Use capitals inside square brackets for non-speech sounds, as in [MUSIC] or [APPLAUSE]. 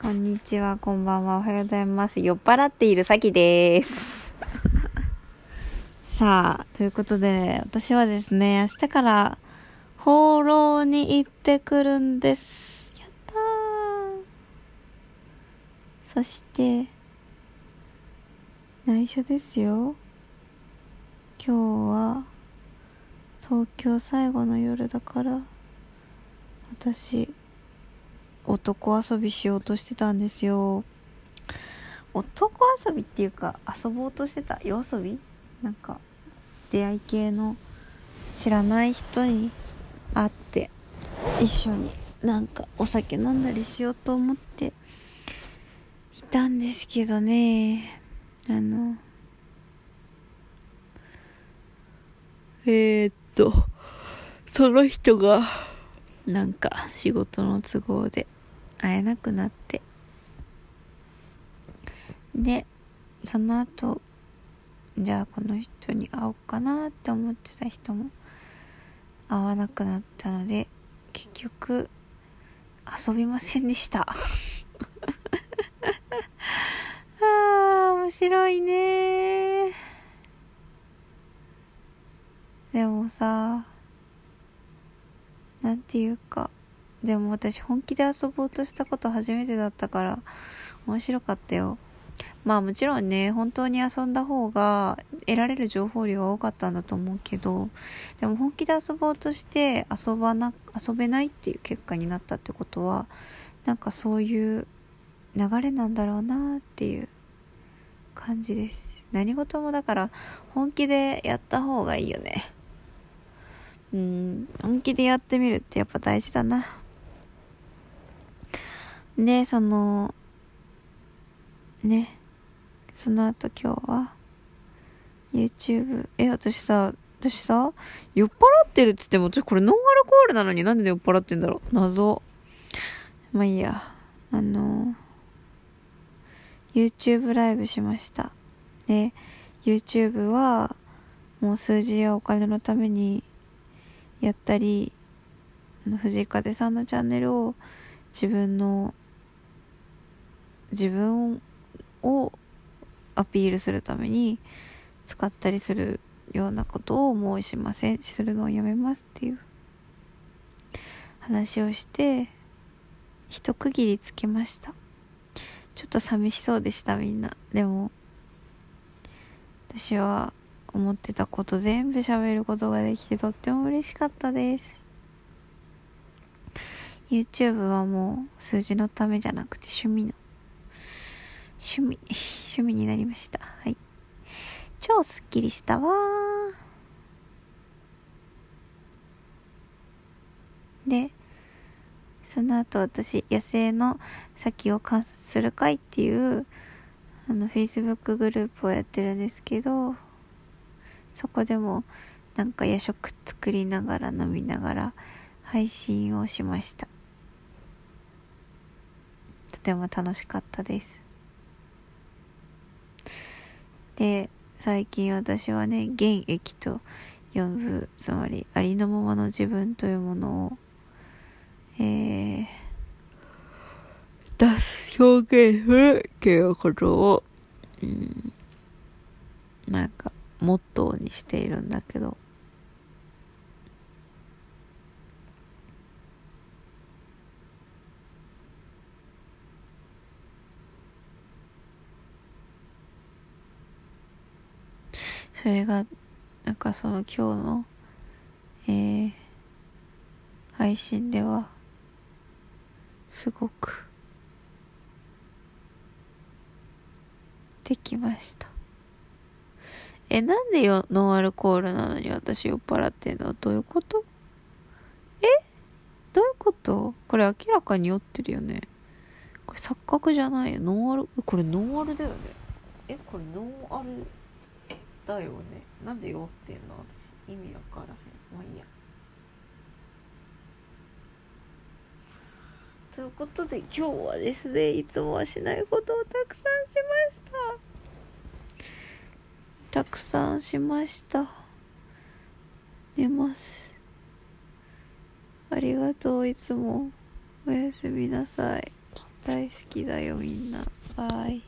こんにちは、こんばんは、おはようございます。酔っ払っているさきです。[LAUGHS] さあ、ということで、私はですね、明日から放浪に行ってくるんです。やったー。そして、内緒ですよ。今日は、東京最後の夜だから、私、男遊びしようとしてたんですよ。男遊びっていうか遊ぼうとしてた。夜遊び？なんか出会い系の知らない人に会って一緒になんかお酒飲んだりしようと思っていたんですけどね。あのえー、っとその人がなんか仕事の都合で会えなくなって。でその後じゃあこの人に会おうかなって思ってた人も会わなくなったので結局遊びませんでした。[LAUGHS] あー面白いね。でもさなんていうかでも私本気で遊ぼうとしたこと初めてだったから面白かったよ。まあもちろんね本当に遊んだ方が得られる情報量は多かったんだと思うけどでも本気で遊ぼうとして遊ばな遊べないっていう結果になったってことはなんかそういう流れなんだろうなっていう感じです。何事もだから本気でやった方がいいよね。うん本気でやってみるってやっぱ大事だな。でそのねその後今日は YouTube え私さ私さ酔っ払ってるっつっても私これノンアルコールなのになんで酔っ払ってんだろう？謎。まあいいや。あの YouTube ライブしました。で YouTube はもう数字やお金のためにやったりあの藤井風さんのチャンネルを自分の自分をアピールするために使ったりするようなことをもうしません。するのをやめますっていう話をして一区切りつけました。ちょっと寂しそうでしたみんな。でも私は思ってたこと全部喋ることができてとっても嬉しかったです。YouTube はもう数字のためじゃなくて趣味の趣味 [LAUGHS] 趣味になりました。はい。超すっきりしたわでその後私野生の先を観察する会っていうあの Facebook グループをやってるんですけどそこでもなんか夜食作りながら飲みながら配信をしました。とても楽しかったです。で最近私はね現役と呼ぶつまりありのままの自分というものをえー、出す表現するっていうことを、うん、なんかモットーにしているんだけど。それがなんかその今日のえー、配信ではすごくできました。えなんでよノンアルコールなのに私酔っ払ってんの？どういうこと？え？どういうこと？これ明らかに酔ってるよね。これ錯覚じゃないよ。ノンアルこれノンアルだよね。えこれノンアルだよね。なんで酔ってんの？私。意味わからへん。まあいいや。ということで今日はですねいつもはしないことをたくさんしました。たくさんしました。寝ます。ありがとう。いつもおやすみなさい。大好きだよみんな。バイ。